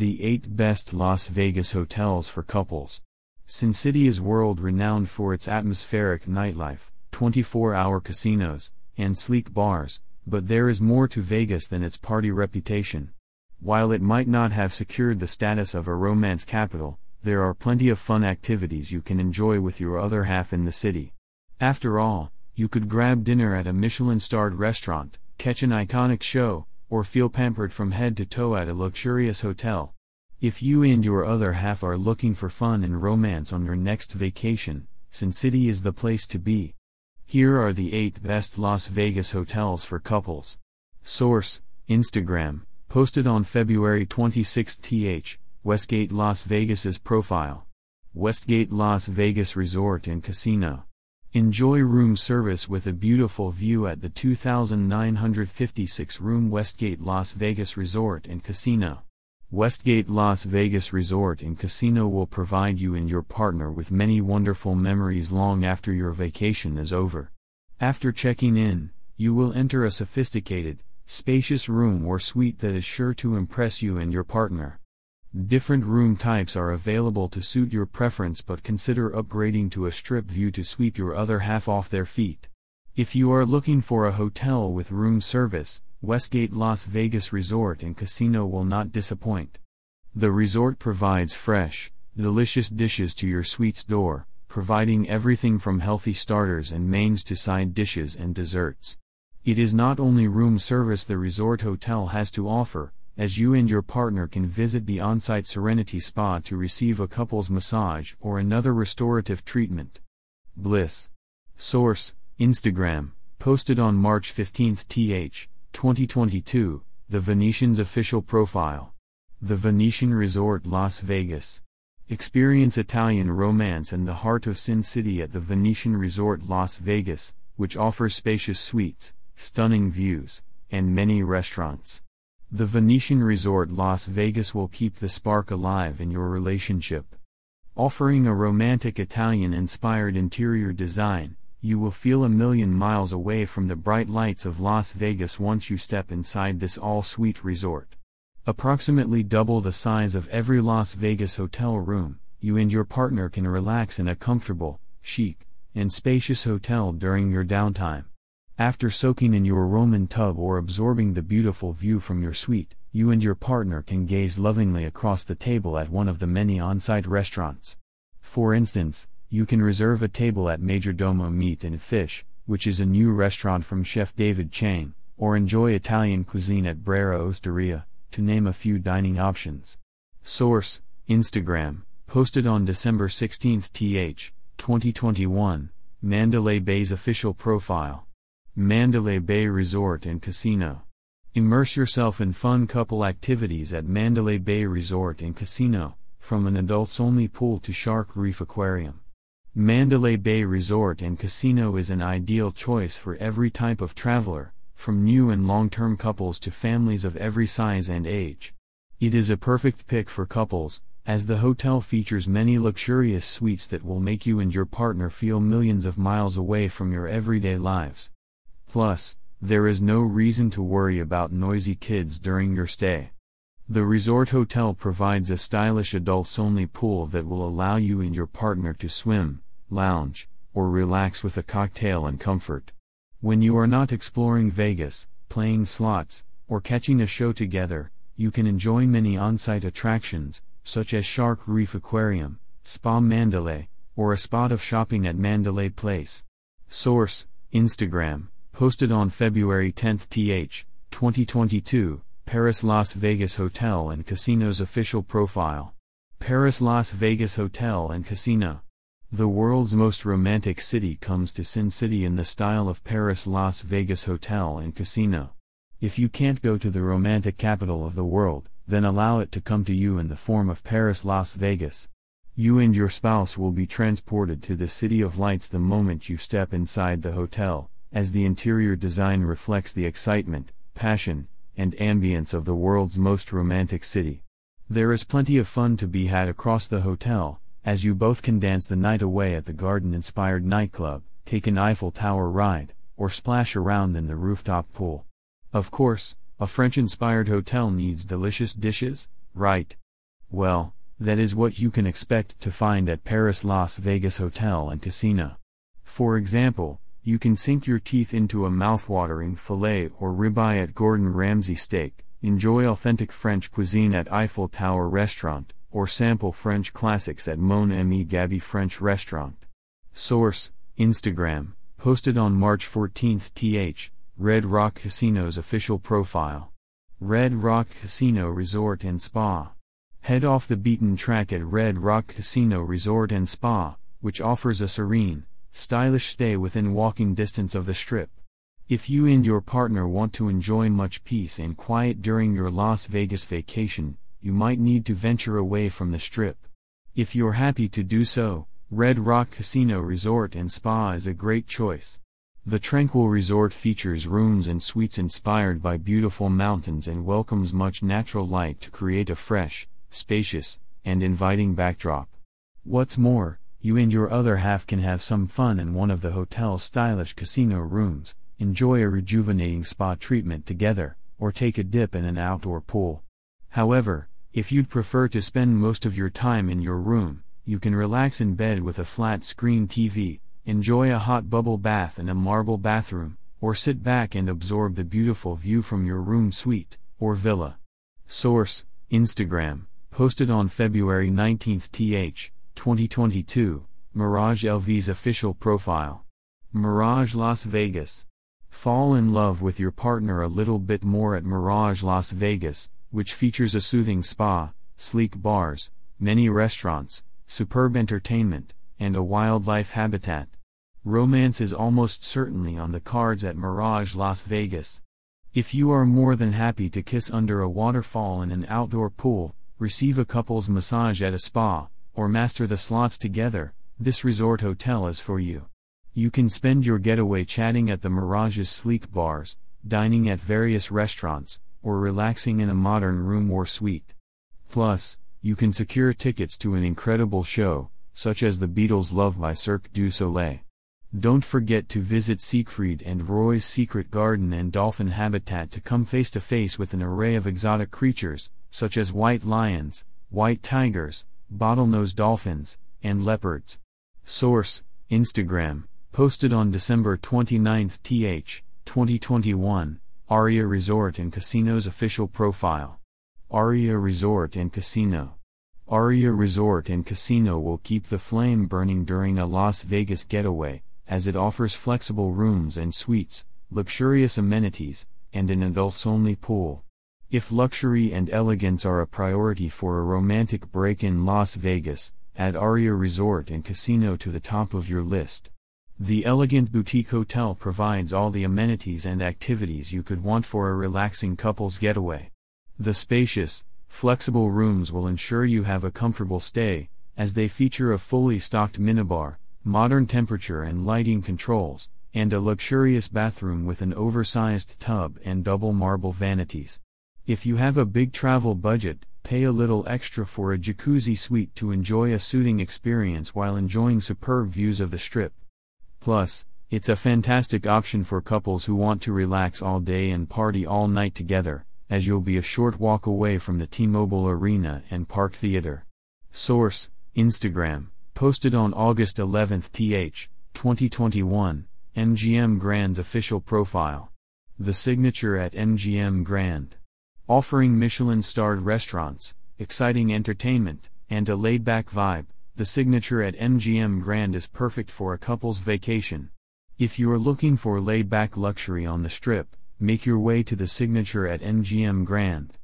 The 8 Best Las Vegas Hotels for Couples. Sin City is world renowned for its atmospheric nightlife, 24 hour casinos, and sleek bars, but there is more to Vegas than its party reputation. While it might not have secured the status of a romance capital, there are plenty of fun activities you can enjoy with your other half in the city. After all, you could grab dinner at a Michelin starred restaurant, catch an iconic show, or feel pampered from head to toe at a luxurious hotel. If you and your other half are looking for fun and romance on your next vacation, Sin City is the place to be. Here are the 8 best Las Vegas hotels for couples. Source Instagram, posted on February 26 th, Westgate Las Vegas's profile. Westgate Las Vegas Resort and Casino. Enjoy room service with a beautiful view at the 2,956 room Westgate Las Vegas Resort and Casino. Westgate Las Vegas Resort and Casino will provide you and your partner with many wonderful memories long after your vacation is over. After checking in, you will enter a sophisticated, spacious room or suite that is sure to impress you and your partner. Different room types are available to suit your preference, but consider upgrading to a strip view to sweep your other half off their feet. If you are looking for a hotel with room service, Westgate Las Vegas Resort and Casino will not disappoint. The resort provides fresh, delicious dishes to your suite's door, providing everything from healthy starters and mains to side dishes and desserts. It is not only room service the resort hotel has to offer, as you and your partner can visit the on-site Serenity Spa to receive a couple's massage or another restorative treatment. Bliss. Source, Instagram, posted on March 15 th, 2022, The Venetian's official profile. The Venetian Resort Las Vegas. Experience Italian romance in the heart of Sin City at the Venetian Resort Las Vegas, which offers spacious suites, stunning views, and many restaurants. The Venetian Resort Las Vegas will keep the spark alive in your relationship. Offering a romantic Italian inspired interior design, you will feel a million miles away from the bright lights of Las Vegas once you step inside this all suite resort. Approximately double the size of every Las Vegas hotel room, you and your partner can relax in a comfortable, chic, and spacious hotel during your downtime. After soaking in your Roman tub or absorbing the beautiful view from your suite, you and your partner can gaze lovingly across the table at one of the many on site restaurants. For instance, you can reserve a table at Majordomo Meat and Fish, which is a new restaurant from Chef David Chang, or enjoy Italian cuisine at Brera Osteria, to name a few dining options. Source Instagram, posted on December 16, th, 2021, Mandalay Bay's official profile. Mandalay Bay Resort and Casino. Immerse yourself in fun couple activities at Mandalay Bay Resort and Casino, from an adults only pool to Shark Reef Aquarium. Mandalay Bay Resort and Casino is an ideal choice for every type of traveler, from new and long term couples to families of every size and age. It is a perfect pick for couples, as the hotel features many luxurious suites that will make you and your partner feel millions of miles away from your everyday lives. Plus, there is no reason to worry about noisy kids during your stay. The resort hotel provides a stylish adults only pool that will allow you and your partner to swim, lounge, or relax with a cocktail and comfort. When you are not exploring Vegas, playing slots, or catching a show together, you can enjoy many on site attractions, such as Shark Reef Aquarium, Spa Mandalay, or a spot of shopping at Mandalay Place. Source Instagram posted on February 10, th, 2022, Paris Las Vegas Hotel and Casino's official profile. Paris Las Vegas Hotel and Casino. The world's most romantic city comes to Sin City in the style of Paris Las Vegas Hotel and Casino. If you can't go to the romantic capital of the world, then allow it to come to you in the form of Paris Las Vegas. You and your spouse will be transported to the City of Lights the moment you step inside the hotel, as the interior design reflects the excitement, passion, and ambience of the world's most romantic city. There is plenty of fun to be had across the hotel, as you both can dance the night away at the garden inspired nightclub, take an Eiffel Tower ride, or splash around in the rooftop pool. Of course, a French inspired hotel needs delicious dishes, right? Well, that is what you can expect to find at Paris Las Vegas Hotel and Casino. For example, you can sink your teeth into a mouthwatering filet or ribeye at Gordon Ramsay Steak, enjoy authentic French cuisine at Eiffel Tower Restaurant, or sample French classics at Mon Ami Gabi French Restaurant. Source Instagram, posted on March 14, th. Th. Red Rock Casino's official profile. Red Rock Casino Resort and Spa. Head off the beaten track at Red Rock Casino Resort and Spa, which offers a serene, stylish stay within walking distance of the Strip. If you and your partner want to enjoy much peace and quiet during your Las Vegas vacation, you might need to venture away from the Strip. If you're happy to do so, Red Rock Casino Resort and Spa is a great choice. The tranquil resort features rooms and suites inspired by beautiful mountains and welcomes much natural light to create a fresh, spacious, and inviting backdrop. What's more, you and your other half can have some fun in one of the hotel's stylish casino rooms, enjoy a rejuvenating spa treatment together, or take a dip in an outdoor pool. However, if you'd prefer to spend most of your time in your room, you can relax in bed with a flat screen TV, enjoy a hot bubble bath in a marble bathroom, or sit back and absorb the beautiful view from your room suite or villa. Source Instagram posted on February 19, th. 2022, Mirage LV's official profile. Mirage Las Vegas. Fall in love with your partner a little bit more at Mirage Las Vegas, which features a soothing spa, sleek bars, many restaurants, superb entertainment, and a wildlife habitat. Romance is almost certainly on the cards at Mirage Las Vegas. If you are more than happy to kiss under a waterfall in an outdoor pool, receive a couple's massage at a spa, or master the slots together, this resort hotel is for you. You can spend your getaway chatting at the Mirage's sleek bars, dining at various restaurants, or relaxing in a modern room or suite. Plus, you can secure tickets to an incredible show, such as the Beatles' Love by Cirque du Soleil. Don't forget to visit Siegfried and Roy's Secret Garden and Dolphin Habitat to come face to face with an array of exotic creatures, such as white lions, white tigers, bottlenose dolphins, and leopards. Source Instagram, posted on December 29, th. 2021, Aria Resort and Casino's official profile. Aria Resort and Casino. Aria Resort and Casino will keep the flame burning during a Las Vegas getaway, as it offers flexible rooms and suites, luxurious amenities, and an adults only pool. If luxury and elegance are a priority for a romantic break in Las Vegas, add Aria Resort and Casino to the top of your list. The elegant boutique hotel provides all the amenities and activities you could want for a relaxing couple's getaway. The spacious, flexible rooms will ensure you have a comfortable stay, as they feature a fully stocked minibar, modern temperature and lighting controls, and a luxurious bathroom with an oversized tub and double marble vanities. If you have a big travel budget, pay a little extra for a jacuzzi suite to enjoy a soothing experience while enjoying superb views of the strip. Plus, it's a fantastic option for couples who want to relax all day and party all night together, as you'll be a short walk away from the T-Mobile Arena and Park Theater. Source, Instagram, posted on August 11, th. 2021, MGM Grand's official profile. The signature at MGM Grand offering Michelin starred restaurants, exciting entertainment, and a laid back vibe, the signature at MGM Grand is perfect for a couple's vacation. If you're looking for laid back luxury on the strip, make your way to the signature at MGM Grand.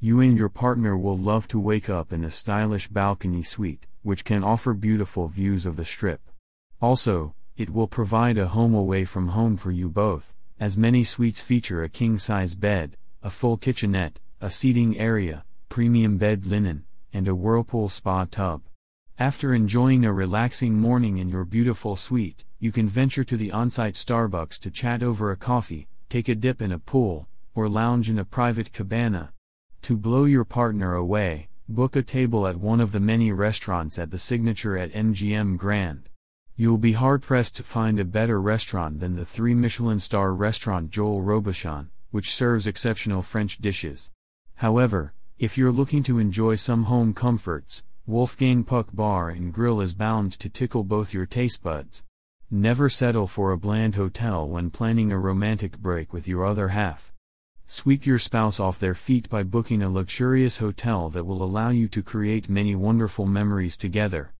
You and your partner will love to wake up in a stylish balcony suite, which can offer beautiful views of the strip. Also, it will provide a home away from home for you both, as many suites feature a king size bed, a full kitchenette, a seating area, premium bed linen, and a whirlpool spa tub. After enjoying a relaxing morning in your beautiful suite, you can venture to the on-site Starbucks to chat over a coffee, take a dip in a pool, or lounge in a private cabana. To blow your partner away, book a table at one of the many restaurants at the signature at MGM Grand. You'll be hard pressed to find a better restaurant than the three Michelin star restaurant Joel Robuchon which serves exceptional French dishes. However, If you're looking to enjoy some home comforts, Wolfgang Puck Bar and Grill is bound to tickle both your taste buds. Never settle for a bland hotel when planning a romantic break with your other half. Sweep your spouse off their feet by booking a luxurious hotel that will allow you to create many wonderful memories together.